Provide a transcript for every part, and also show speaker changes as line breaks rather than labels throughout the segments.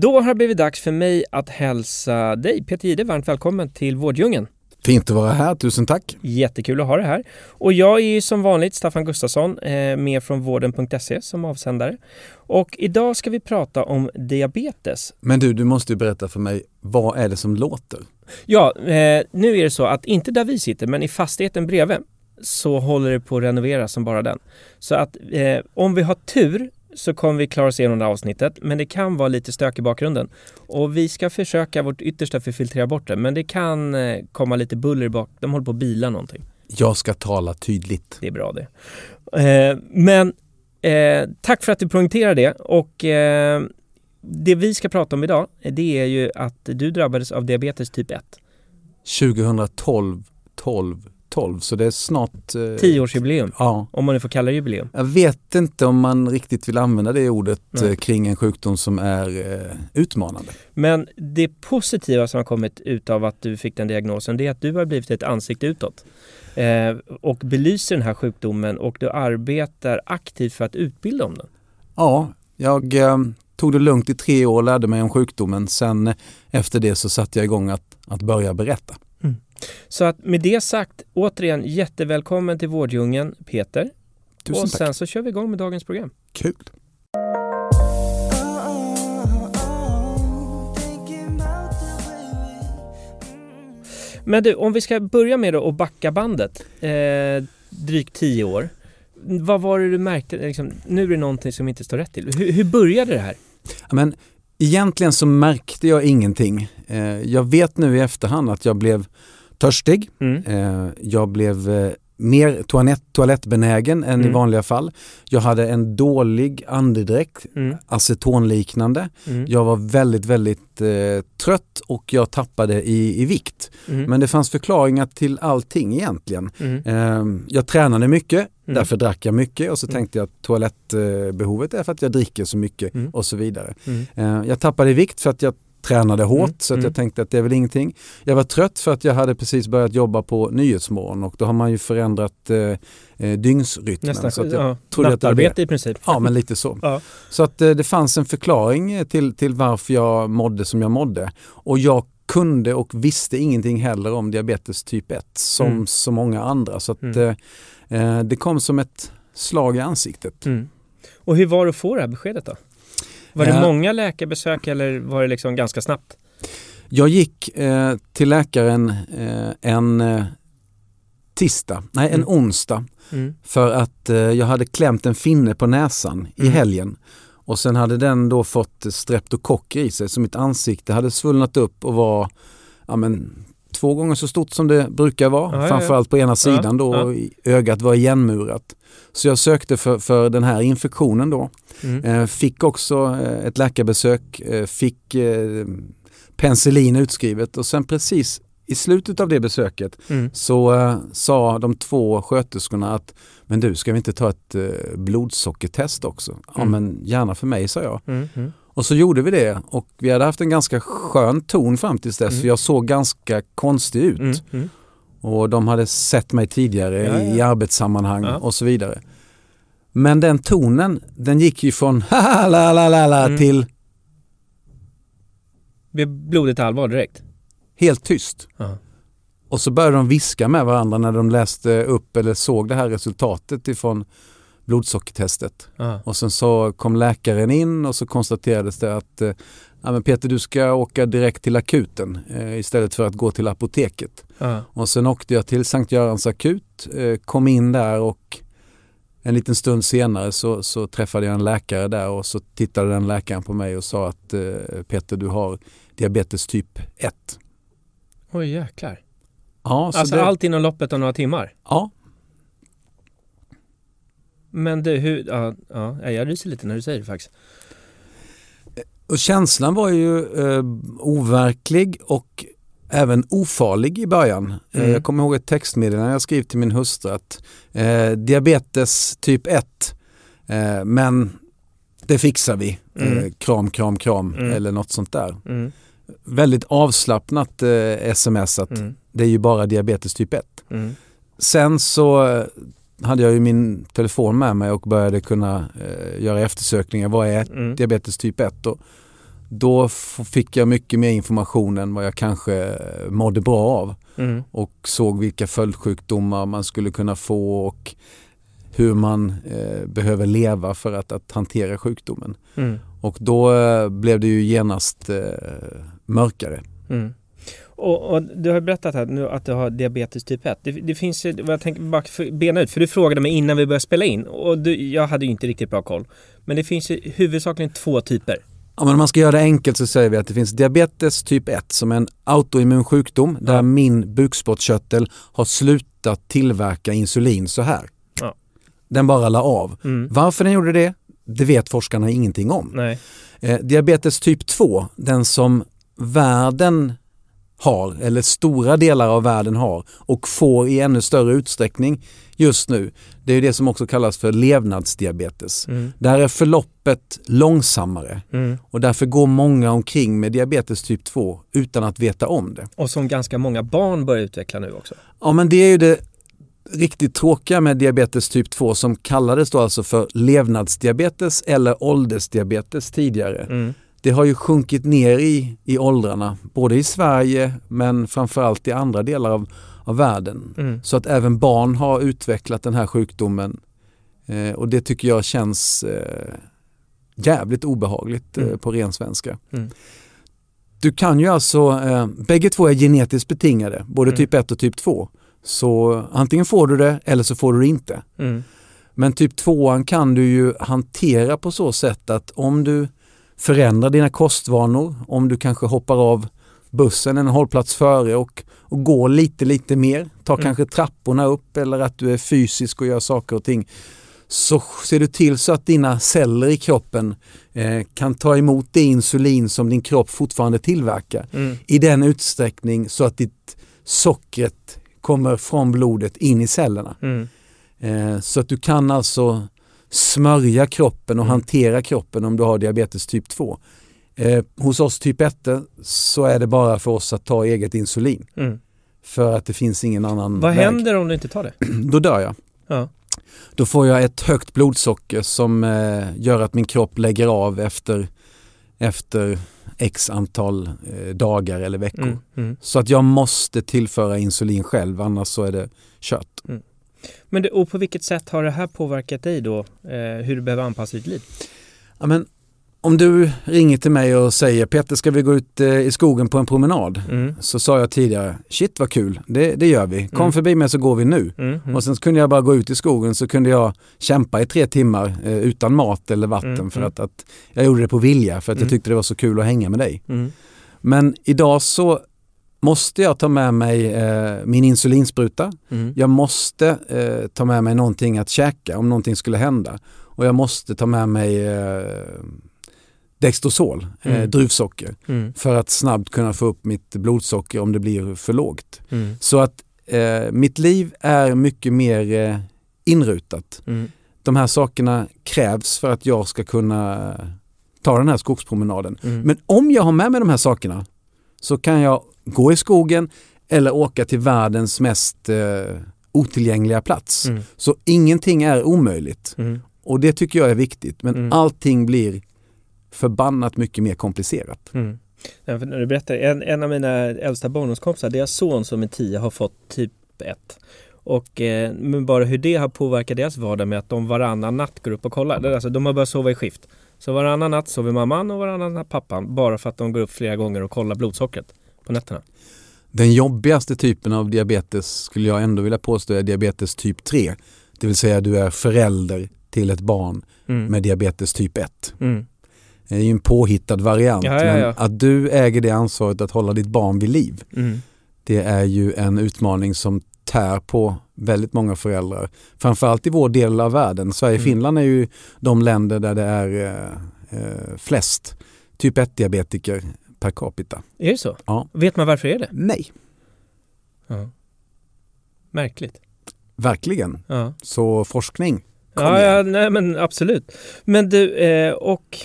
Då har det blivit dags för mig att hälsa dig Peter Jihde varmt välkommen till Vårddjungeln.
Fint att vara här, tusen tack.
Jättekul att ha dig här. Och jag är ju som vanligt Staffan Gustafsson eh, med från vården.se som avsändare. Och idag ska vi prata om diabetes.
Men du, du måste ju berätta för mig, vad är det som låter?
Ja, eh, nu är det så att inte där vi sitter, men i fastigheten bredvid så håller det på att renoveras som bara den. Så att eh, om vi har tur så kommer vi klara oss igenom det här avsnittet. Men det kan vara lite stök i bakgrunden. Och vi ska försöka vårt yttersta för att filtrera bort det. Men det kan eh, komma lite buller i bak. De håller på att bila någonting.
Jag ska tala tydligt.
Det är bra det. Eh, men eh, tack för att du poängterar det. Och eh, det vi ska prata om idag, det är ju att du drabbades av diabetes typ 1.
2012, 12, 12 så det är snart... Eh,
Tioårsjubileum,
Ja.
om man nu får kalla det jubileum.
Jag vet inte om man riktigt vill använda det ordet eh, kring en sjukdom som är eh, utmanande.
Men det positiva som har kommit ut av att du fick den diagnosen det är att du har blivit ett ansikte utåt eh, och belyser den här sjukdomen och du arbetar aktivt för att utbilda om den.
Ja, jag eh, tog det lugnt i tre år och lärde mig om sjukdomen. Sen eh, efter det så satte jag igång att, att börja berätta.
Så att med det sagt, återigen jättevälkommen till Vårddjungeln Peter.
Tusen
och
tack.
sen så kör vi igång med dagens program.
Kul.
Men du, om vi ska börja med att backa bandet, eh, drygt tio år. Vad var det du märkte, liksom, nu är det någonting som inte står rätt till. Hur, hur började det här?
Ja, Men egentligen så märkte jag ingenting. Eh, jag vet nu i efterhand att jag blev törstig.
Mm.
Eh, jag blev eh, mer toalett, toalettbenägen än i
Mm.
vanliga fall. Jag hade en dålig andedräkt,
Mm.
acetonliknande.
Mm.
Jag var väldigt, väldigt eh, trött och jag tappade i, i vikt.
Mm.
Men det fanns förklaringar till allting egentligen. Eh, jag tränade mycket,
Mm.
därför drack jag mycket och så tänkte jag att toalettbehovet är för att jag dricker så mycket och så vidare. Eh, Jag tappade i vikt för att jag tränade hårt
Mm,
så att
mm.
jag tänkte att det är väl ingenting. Jag var trött för att jag hade precis börjat jobba på Nyhetsmorgon och då har man ju förändrat eh, eh, dygnsrytmen.
Nästan
så att jag
ja,
trodde att det
nattarbete i princip.
Ja men lite så.
Ja.
Så att eh, det fanns en förklaring till, till varför jag mådde som jag mådde. Och jag kunde och visste ingenting heller om diabetes typ 1 som
Mm.
så många andra. Så att
Mm.
eh, eh, det kom som ett slag i ansiktet.
Mm. Och hur var det att få det här beskedet då? Var det
Ja.
många läkarbesök eller var det liksom ganska snabbt?
Jag gick eh, till läkaren eh, en eh, tisdag, nej en
Mm.
onsdag
Mm.
för att eh, jag hade klämt en finne på näsan i
Mm.
helgen. Och sen hade den då fått streptokocker i sig så mitt ansikte hade svullnat upp och var ja, men, två gånger så stort som det brukar vara.
Ja, ja, ja.
Framförallt på ena sidan då
ja.
ögat var igenmurat. Så jag sökte för, för den här infektionen då.
Mm.
Eh, fick också eh, ett läkarbesök, eh, fick eh, penicillin utskrivet och sen precis i slutet av det besöket
Mm.
så eh, sa de två sköterskorna att men du ska vi inte ta ett eh, blodsockertest också? Ja
Mm.
men gärna för mig sa jag.
Mm.
Och så gjorde vi det och vi hade haft en ganska skön ton fram tills dess
Mm.
för jag såg ganska konstig ut.
Mm. Mm.
Och de hade sett mig tidigare
Ja,
i
ja.
arbetssammanhang
Ja.
och så vidare. Men den tonen, den gick ju från haha la la la la
Mm.
till
Blev blodigt allvar direkt?
helt tyst. Och så började de viska med varandra när de läste upp eller såg det här resultatet ifrån blodsockertestet.
Ja.
Och sen så kom läkaren in och så konstaterades det att eh, ja, men Peter du ska åka direkt till akuten eh, istället för att gå till apoteket.
Ja.
Och sen åkte jag till Sankt Görans akut, eh, kom in där och en liten stund senare så, så träffade jag en läkare där och så tittade den läkaren på mig och sa att eh, Peter du har diabetes typ 1.
Oj jäklar.
Ja, så
Alltså
det,
allt inom loppet av några timmar?
ja,
Men du, hur, ja, ja, jag ryser lite när du säger det faktiskt.
Och känslan var ju eh, overklig och även ofarlig i början. Eh,
Mm.
Jag kommer ihåg ett textmeddelande jag skrev till min hustru att eh, diabetes typ 1 eh, men det fixar vi.
Mm.
Eh, kram, kram, kram
Mm.
eller något sånt där.
Mm.
Väldigt avslappnat eh, sms att
Mm.
det är ju bara diabetes typ 1.
Mm.
Sen så eh, hade jag ju min telefon med mig och började kunna eh, göra eftersökningar. Vad är
Mm.
diabetes typ 1? Och då fick jag mycket mer information än vad jag kanske eh, mådde bra av
Mm.
och såg vilka följdsjukdomar man skulle kunna få och hur man eh, behöver leva för att, att hantera sjukdomen.
Mm.
Och då eh, blev det ju genast eh, mörkare.
Mm. Och, och du har berättat här nu att du har diabetes typ 1. Det, det finns ju, jag tänker bara bena ut, för du frågade mig innan vi började spela in och du, jag hade ju inte riktigt bra koll. Men det finns ju huvudsakligen två typer.
Ja, men om man ska göra det enkelt så säger vi att det finns diabetes typ 1 som är en autoimmun sjukdom där
Ja.
min bukspottkörtel har slutat tillverka insulin så här.
Ja.
Den bara la av.
Mm.
Varför den gjorde det, det vet forskarna ingenting om. Eh, diabetes typ 2, den som världen har, eller stora delar av världen har och får i ännu större utsträckning just nu. Det är det som också kallas för levnadsdiabetes.
Mm.
Där är förloppet långsammare
Mm.
och därför går många omkring med diabetes typ 2 utan att veta om det.
Och som ganska många barn börjar utveckla nu också.
Ja men det är ju det riktigt tråkiga med diabetes typ 2 som kallades då alltså för levnadsdiabetes eller åldersdiabetes tidigare.
Mm.
Det har ju sjunkit ner i, i åldrarna, både i Sverige men framförallt i andra delar av, av världen.
Mm.
Så att även barn har utvecklat den här sjukdomen eh, och det tycker jag känns eh, jävligt obehagligt eh,
Mm.
på ren svenska.
Mm.
Du kan ju alltså, eh, bägge två är genetiskt betingade, både
Mm.
typ 1 och typ 2. Så antingen får du det eller så får du det inte.
Mm.
Men typ 2 kan du ju hantera på så sätt att om du förändrar dina kostvanor, om du kanske hoppar av bussen en hållplats före och, och går lite, lite mer, tar
Mm.
kanske trapporna upp eller att du är fysisk och gör saker och ting, så ser du till så att dina celler i kroppen eh, kan ta emot det insulin som din kropp fortfarande tillverkar
Mm.
i den utsträckning så att ditt sockret kommer från blodet in i cellerna.
Mm.
Eh, så att du kan alltså smörja kroppen och
Mm.
hantera kroppen om du har diabetes typ 2. Eh, hos oss typ 1 så är det bara för oss att ta eget insulin.
Mm.
För att det finns ingen annan
Vad
väg.
händer om du inte tar det?
Då dör jag.
Ja.
Då får jag ett högt blodsocker som eh, gör att min kropp lägger av efter, efter x antal eh, dagar eller veckor.
Mm. Mm.
Så att jag måste tillföra insulin själv annars så är det kört.
Men det, och på vilket sätt har det här påverkat dig då? Eh, hur du behöver anpassa ditt liv?
Ja, men om du ringer till mig och säger Peter ska vi gå ut eh, i skogen på en promenad?
Mm.
Så sa jag tidigare, shit vad kul, det, det gör vi. Kom
Mm.
förbi mig så går vi nu.
Mm. Mm.
Och sen kunde jag bara gå ut i skogen så kunde jag kämpa i tre timmar eh, utan mat eller vatten
Mm,
för
mm.
att, att jag gjorde det på vilja för att jag tyckte det var så kul att hänga med dig. Men idag så måste jag ta med mig eh, min insulinspruta.
Mm.
Jag måste eh, ta med mig någonting att käka om någonting skulle hända. Och jag måste ta med mig eh, Dextrosol, eh,
Mm.
druvsocker,
Mm.
för att snabbt kunna få upp mitt blodsocker om det blir för lågt.
Mm.
Så att eh, mitt liv är mycket mer eh, inrutat.
Mm.
De här sakerna krävs för att jag ska kunna ta den här skogspromenaden.
Mm.
Men om jag har med mig de här sakerna så kan jag gå i skogen eller åka till världens mest eh, otillgängliga plats.
Mm.
Så ingenting är omöjligt
Mm.
och det tycker jag är viktigt. Men
Mm.
allting blir förbannat mycket mer komplicerat.
Mm. Ja, när du berättar, en, en av mina äldsta barndomskompisar, deras son som är 10 har fått typ 1. Och eh, men bara hur det har påverkat deras vardag med att de varannan natt går upp och kollar. Alltså, de har börjat sova i skift. Så varannan natt sover mamman och varannan natt pappan. Bara för att de går upp flera gånger och kollar blodsockret på nätterna.
Den jobbigaste typen av diabetes skulle jag ändå vilja påstå är diabetes typ 3. Det vill säga du är förälder till ett barn
Mm.
med diabetes typ 1.
Mm.
Det är ju en påhittad variant
Ja, ja, ja.
men att du äger det ansvaret att hålla ditt barn vid liv
Mm.
det är ju en utmaning som tär på väldigt många föräldrar. Framförallt i vår del av världen. Sverige och
Mm.
Finland är ju de länder där det är eh, eh, flest typ 1-diabetiker per capita.
Är det så?
Ja.
Vet man varför är det?
Nej,
Ja. Märkligt.
verkligen.
Ja.
Så forskning. Kom
Ja,
igen.
ja, nej men absolut. Men du, eh, och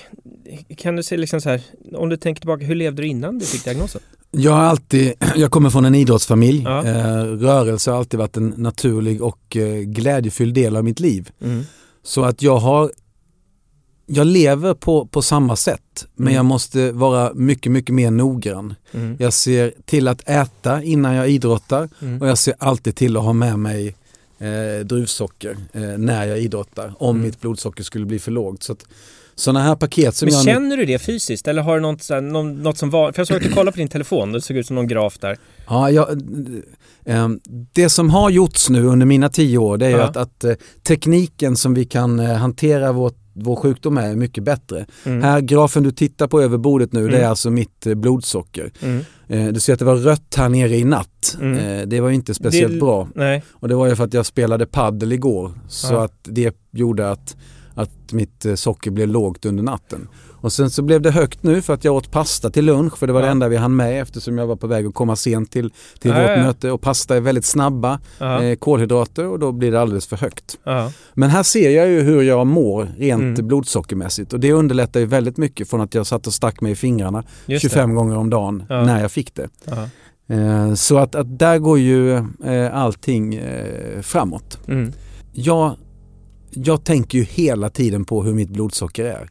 kan du säga liksom så här, om du tänker tillbaka, hur levde du innan du fick diagnosen?
Jag har alltid, jag kommer från en idrottsfamilj.
Ja.
Eh, rörelse har alltid varit en naturlig och eh, glädjefylld del av mitt liv.
Mm.
Så att jag har jag lever på, på samma sätt men
Mm.
jag måste vara mycket, mycket mer noggrann.
Mm.
Jag ser till att äta innan jag idrottar
Mm.
och jag ser alltid till att ha med mig eh, druvsocker eh, när jag idrottar om
Mm.
mitt blodsocker skulle bli för lågt. Så att, sådana här paket som
Men
jag...
känner du det fysiskt eller har du något, så här, någon, något som var, för jag såg att du kollade på din telefon, det såg ut som någon graf där.
Ja, jag, eh, det som har gjorts nu under mina tio år det är
Ja.
att, att eh, tekniken som vi kan eh, hantera vår, vår sjukdom är mycket bättre.
Mm.
Här grafen du tittar på över bordet nu det är
Mm.
alltså mitt eh, blodsocker.
Mm.
Eh, du ser att det var rött här nere i natt.
Mm.
Eh, det var inte speciellt
Det-
bra.
Nej.
Och det var ju för att jag spelade paddel igår så
Ja.
att det gjorde att, att mitt socker blev lågt under natten. Och sen så blev det högt nu för att jag åt pasta till lunch för det var det
Ja.
enda vi hann med eftersom jag var på väg att komma sent till, till
Ja,
vårt
ja,
möte. Och pasta är väldigt snabba
Ja.
eh, kolhydrater och då blir det alldeles för högt. Men här ser jag ju hur jag mår rent
Mm.
blodsockermässigt och det underlättar ju väldigt mycket från att jag satt och stack mig i fingrarna
Just
25 gånger om dagen när jag fick det.
det.
Eh, så att, att där går ju eh, allting eh, framåt.
Mm.
Jag, jag tänker ju hela tiden på hur mitt blodsocker är.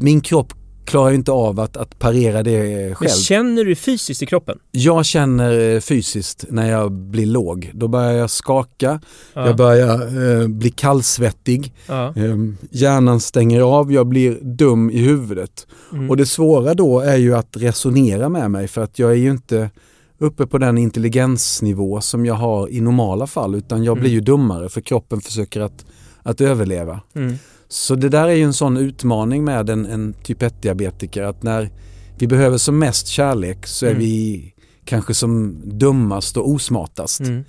Min kropp klarar inte av att, att parera det
Men
själv.
känner du fysiskt i kroppen?
Jag känner eh, fysiskt när jag blir låg. Då börjar jag skaka,
Ja.
jag börjar eh, bli kallsvettig,
Ja.
eh, hjärnan stänger av, jag blir dum i huvudet.
Mm.
Och det svåra då är ju att resonera med mig för att jag är ju inte uppe på den intelligensnivå som jag har i normala fall utan jag blir
Mm.
ju dummare för kroppen försöker att, att överleva.
Mm.
Så det där är ju en sån utmaning med en, en typ 1-diabetiker att när vi behöver som mest kärlek så är
Mm.
vi kanske som dummast och osmartast.
Mm.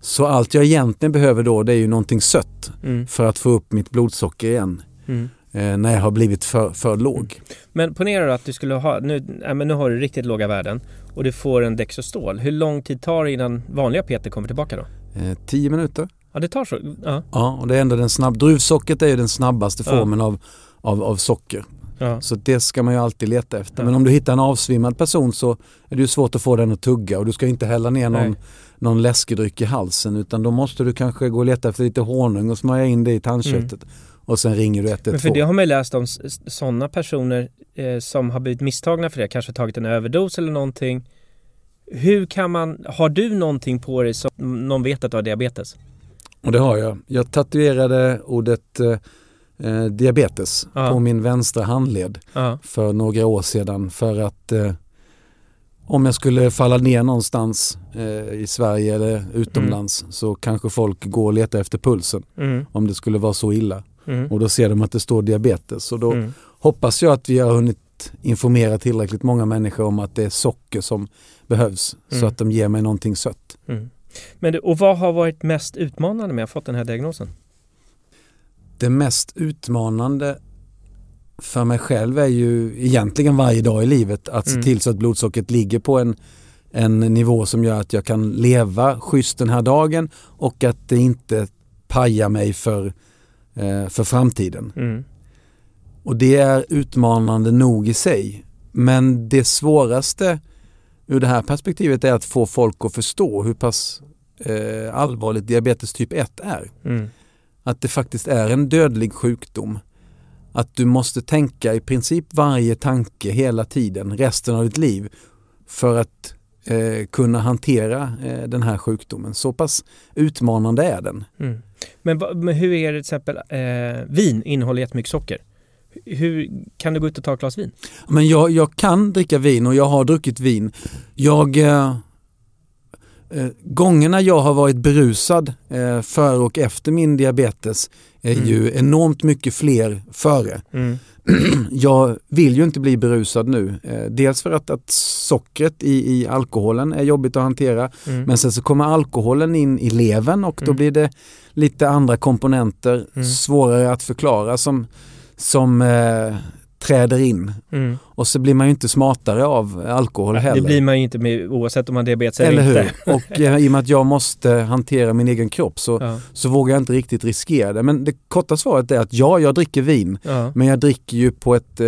Så allt jag egentligen behöver då det är ju någonting sött
Mm.
för att få upp mitt blodsocker igen
Mm.
eh, när jag har blivit för, för låg.
Men ponera då att du skulle ha, nu, ja, men nu har du riktigt låga värden och du får en Dextrostol. Hur lång tid tar det innan vanliga Peter kommer tillbaka då?
Eh, tio minuter.
Ja det tar så? Ja.
Ja, och det är ändå den snabb... Druvsockret är ju den snabbaste
Ja.
formen av, av, av socker.
ja.
Så det ska man ju alltid leta efter. Men om du hittar en avsvimmad person så är det ju svårt att få den att tugga och du ska inte hälla ner någon,
Nej.
någon läskedryck i halsen utan då måste du kanske gå och leta efter lite honung och smörja in det i tandköttet. Och sen ringer du
Mm. Men för
112.
det har man ju läst om sådana personer eh, som har blivit misstagna för det, kanske tagit en överdos eller någonting. Hur kan man, har du någonting på dig som någon vet att du har diabetes?
Och det har jag. Jag tatuerade ordet eh, eh, diabetes
Ja.
på min vänstra handled
Ja,
för några år sedan för att eh, om jag skulle falla ner någonstans eh, i Sverige eller utomlands så kanske folk går och letar efter pulsen
mm,
om det skulle vara så illa.
mm,
Och då ser de att det står diabetes och då
mm.
hoppas jag att vi har hunnit informera tillräckligt många människor om att det är socker som behövs så
Mm.
att de ger mig någonting sött.
Men du, och vad har varit mest utmanande med att ha fått den här diagnosen?
Det mest utmanande för mig själv är ju egentligen varje dag i livet att se
Mm.
till så att blodsockret ligger på en, en nivå som gör att jag kan leva schysst den här dagen och att det inte pajar mig för, eh, för framtiden.
Mm.
Och det är utmanande nog i sig. Men det svåraste ur det här perspektivet är att få folk att förstå hur pass eh, allvarligt diabetes typ 1 är.
Mm.
Att det faktiskt är en dödlig sjukdom. Att du måste tänka i princip varje tanke hela tiden, resten av ditt liv, för att eh, kunna hantera eh, den här sjukdomen. Så pass utmanande är den.
Mm. Men, men hur är det till exempel, eh, vin innehåller jättemycket socker. Hur kan du gå ut och ta ett glas vin?
Men jag, jag kan dricka vin och jag har druckit vin. Jag, eh, eh, gångerna jag har varit berusad eh, före och efter min diabetes är
Mm.
ju enormt mycket fler före.
Mm.
jag vill ju inte bli berusad nu. Eh, dels för att, att sockret i, i alkoholen är jobbigt att hantera.
Mm.
Men sen så kommer alkoholen in i levern och då
Mm.
blir det lite andra komponenter,
Mm.
svårare att förklara som, som eh, träder in.
Mm.
Och så blir man ju inte smartare av alkohol heller.
Det blir man ju inte med, oavsett om man har diabetes
eller
eller,
hur?
inte.
Och eh, i och med att jag måste hantera min egen kropp så,
Ja.
så vågar jag inte riktigt riskera det. Men det korta svaret är att ja, jag dricker vin.
Ja.
Men jag dricker ju på ett, eh,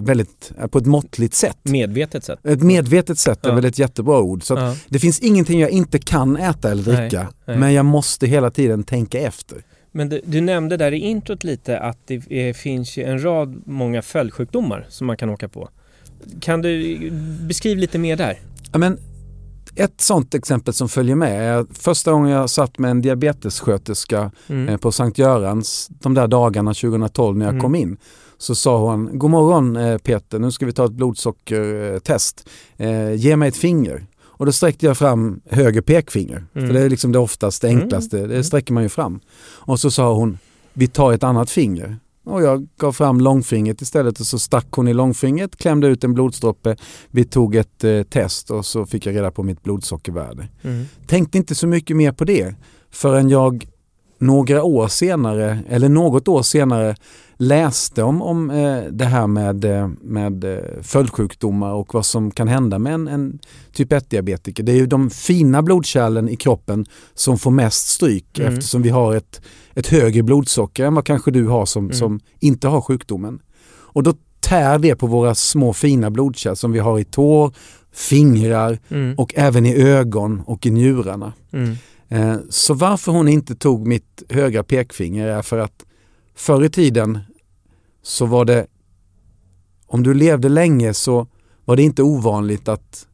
väldigt, eh, på ett måttligt sätt.
Medvetet sätt.
Ett medvetet sätt är
Ja.
väl ett jättebra ord. Så
Ja.
Det finns ingenting jag inte kan äta eller
Nej,
dricka.
nej.
Men jag måste hela tiden tänka efter.
Men du, du nämnde där i introt lite att det eh, finns en rad många följdsjukdomar som man kan åka på. Kan du beskriva lite mer där?
Ja, men ett sånt exempel som följer med är första gången jag satt med en diabetessköterska
Mm.
eh, på Sankt Görans de där dagarna 2012 när jag
Mm.
kom in. Så sa hon, god morgon eh, Peter, nu ska vi ta ett blodsockertest. Ge mig ett finger. Och då sträckte jag fram höger pekfinger.
Mm.
För det är liksom det oftast det
Mm.
enklaste, det
Mm.
sträcker man ju fram. Och så sa hon, vi tar ett annat finger. Och jag gav fram långfingret istället och så stack hon i långfingret, klämde ut en blodsdroppe. Vi tog ett eh, test och så fick jag reda på mitt blodsockervärde.
Mm.
Tänkte inte så mycket mer på det förrän jag några år senare, eller något år senare, läste om, om eh, det här med, eh, med eh, följdsjukdomar och vad som kan hända med en, en typ 1-diabetiker. Det är ju de fina blodkärlen i kroppen som får mest stryk
Mm.
eftersom vi har ett, ett högre blodsocker än vad kanske du har som,
Mm.
som inte har sjukdomen. Och då tär det på våra små fina blodkärl som vi har i tår, fingrar
Mm.
och även i ögon och i njurarna.
Mm.
Så varför hon inte tog mitt högra pekfinger är för att förr i tiden så var det, om du levde länge så var det inte ovanligt att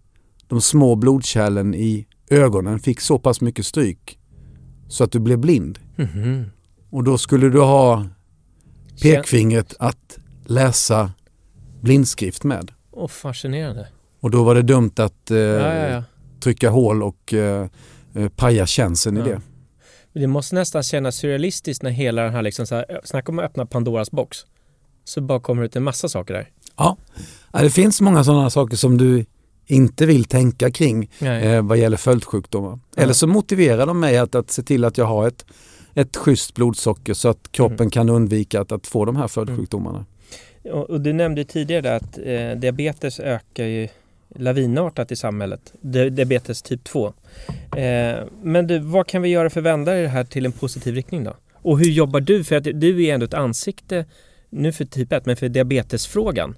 de små blodkärlen i ögonen fick så pass mycket stryk så att du blev blind.
Mhm.
Och då skulle du ha pekfingret att läsa blindskrift med.
Åh, fascinerande.
Och då var det dumt att eh,
Ja, ja, ja.
trycka hål och eh, eh, paja känseln i det.
Det måste nästan kännas surrealistiskt när hela den här, liksom så här snacka om att öppna Pandoras box. Så bara kommer det ut en massa saker där.
Ja, det finns många sådana saker som du inte vill tänka kring eh, vad gäller följdsjukdomar.
Ja.
Eller så motiverar de mig att, att se till att jag har ett, ett schysst blodsocker så att kroppen
Mm.
kan undvika att, att få de här följdsjukdomarna.
Och, och du nämnde tidigare att eh, diabetes ökar ju lavinartat i samhället. Diabetes typ 2. Eh, men du, vad kan vi göra för att vända det här till en positiv riktning då? Och hur jobbar du? För att du är ändå ett ansikte, nu för typ 1, men för diabetesfrågan.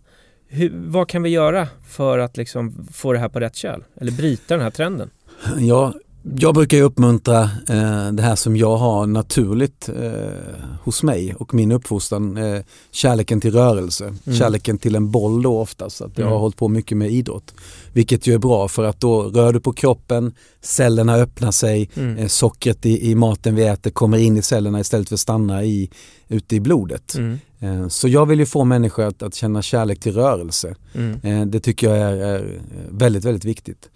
Hur, vad kan vi göra för att liksom få det här på rätt köl? Eller bryta den här trenden?
Ja, jag brukar ju uppmuntra eh, det här som jag har naturligt eh, hos mig och min uppfostran. Eh, kärleken till rörelse,
Mm.
kärleken till en boll då oftast. Att jag
Mm.
har hållit på mycket med idrott. Vilket ju är bra för att då rör du på kroppen, cellerna öppnar sig,
Mm.
eh, sockret i, i maten vi äter kommer in i cellerna istället för att stanna i, ute i blodet. Eh, så jag vill ju få människor att, att känna kärlek till rörelse.
Mm.
Eh, Det tycker jag är, är väldigt, väldigt viktigt.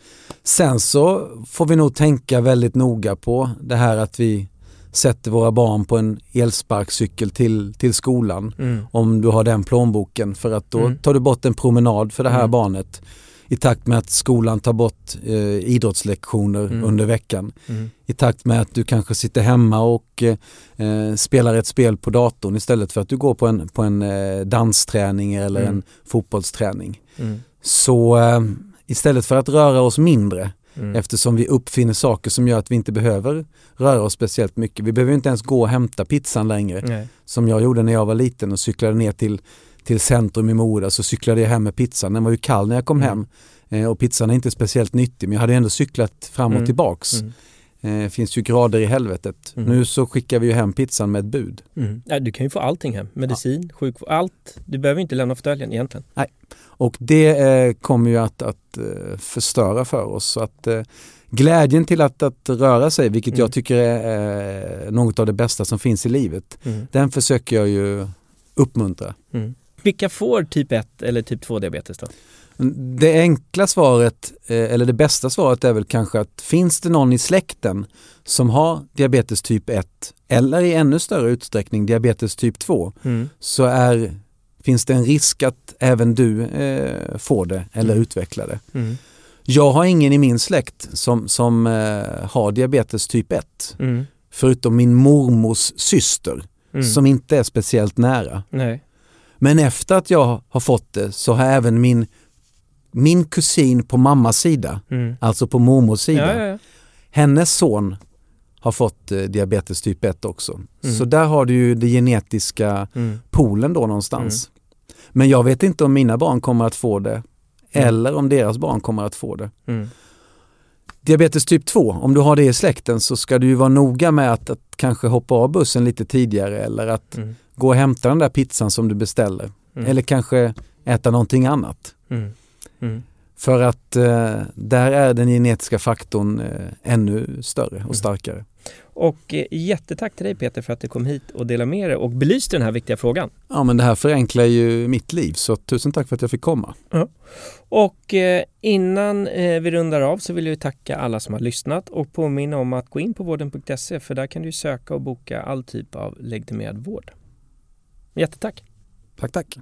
Sen så får vi nog tänka väldigt noga på det här att vi sätter våra barn på en elsparkcykel till, till skolan.
Mm.
Om du har den plånboken för att då
Mm.
tar du bort en promenad för det här
Mm.
barnet i takt med att skolan tar bort eh, idrottslektioner
Mm.
under veckan.
Mm.
I takt med att du kanske sitter hemma och eh, eh, spelar ett spel på datorn istället för att du går på en, på en eh, dansträning eller
Mm.
en fotbollsträning.
Mm.
Så eh, istället för att röra oss mindre
Mm.
eftersom vi uppfinner saker som gör att vi inte behöver röra oss speciellt mycket. Vi behöver inte ens gå och hämta pizzan längre
Nej.
som jag gjorde när jag var liten och cyklade ner till, till centrum i Mora så cyklade jag hem med pizzan. Den var ju kall när jag kom
Mm.
hem eh, och pizzan är inte speciellt nyttig men jag hade ändå cyklat fram och
Mm.
tillbaks.
Mm.
Eh, finns ju grader i helvetet.
Mm.
Nu så skickar vi ju hem pizzan med ett bud.
Mm. Ja, du kan ju få allting hem. Medicin, sjukvård, allt. Du behöver inte lämna fåtöljen egentligen.
Och det eh, kommer ju att, att eh, förstöra för oss. Så att, eh, glädjen till att, att röra sig, vilket
Mm.
jag tycker är eh, något av det bästa som finns i livet,
Mm.
den försöker jag ju uppmuntra.
Mm. Vilka får typ 1 eller typ 2 diabetes då?
Det enkla svaret, eh, eller det bästa svaret är väl kanske att finns det någon i släkten som har diabetes typ 1 eller i ännu större utsträckning diabetes typ 2
Mm.
så är, finns det en risk att även du eh, får det eller
Mm.
utvecklar det.
Mm.
Jag har ingen i min släkt som, som eh, har diabetes typ 1
Mm.
förutom min mormors syster
Mm.
som inte är speciellt nära.
Nej.
Men efter att jag har fått det så har även min, min kusin på mammas sida,
Mm.
alltså på mormors sida,
Ja, ja, ja.
hennes son har fått eh, diabetes typ 1 också.
Mm.
Så där har du ju det genetiska
Mm.
poolen då någonstans. Men jag vet inte om mina barn kommer att få det eller om deras barn kommer att få det.
Mm.
Diabetes typ 2, om du har det i släkten så ska du ju vara noga med att, att kanske hoppa av bussen lite tidigare eller att
Mm.
Gå och hämta den där pizzan som du beställer.
Mm.
Eller kanske äta någonting annat.
Mm. Mm.
För att eh, där är den genetiska faktorn eh, ännu större
Mm.
och starkare.
Och eh, jättetack till dig Peter för att du kom hit och delade med dig och belyste den här viktiga frågan.
Ja men det här förenklar ju mitt liv så tusen tack för att jag fick komma.
Och eh, innan eh, vi rundar av så vill jag tacka alla som har lyssnat och påminna om att gå in på vården.se för där kan du söka och boka all typ av legitimerad vård. Jättetack!
Tack tack.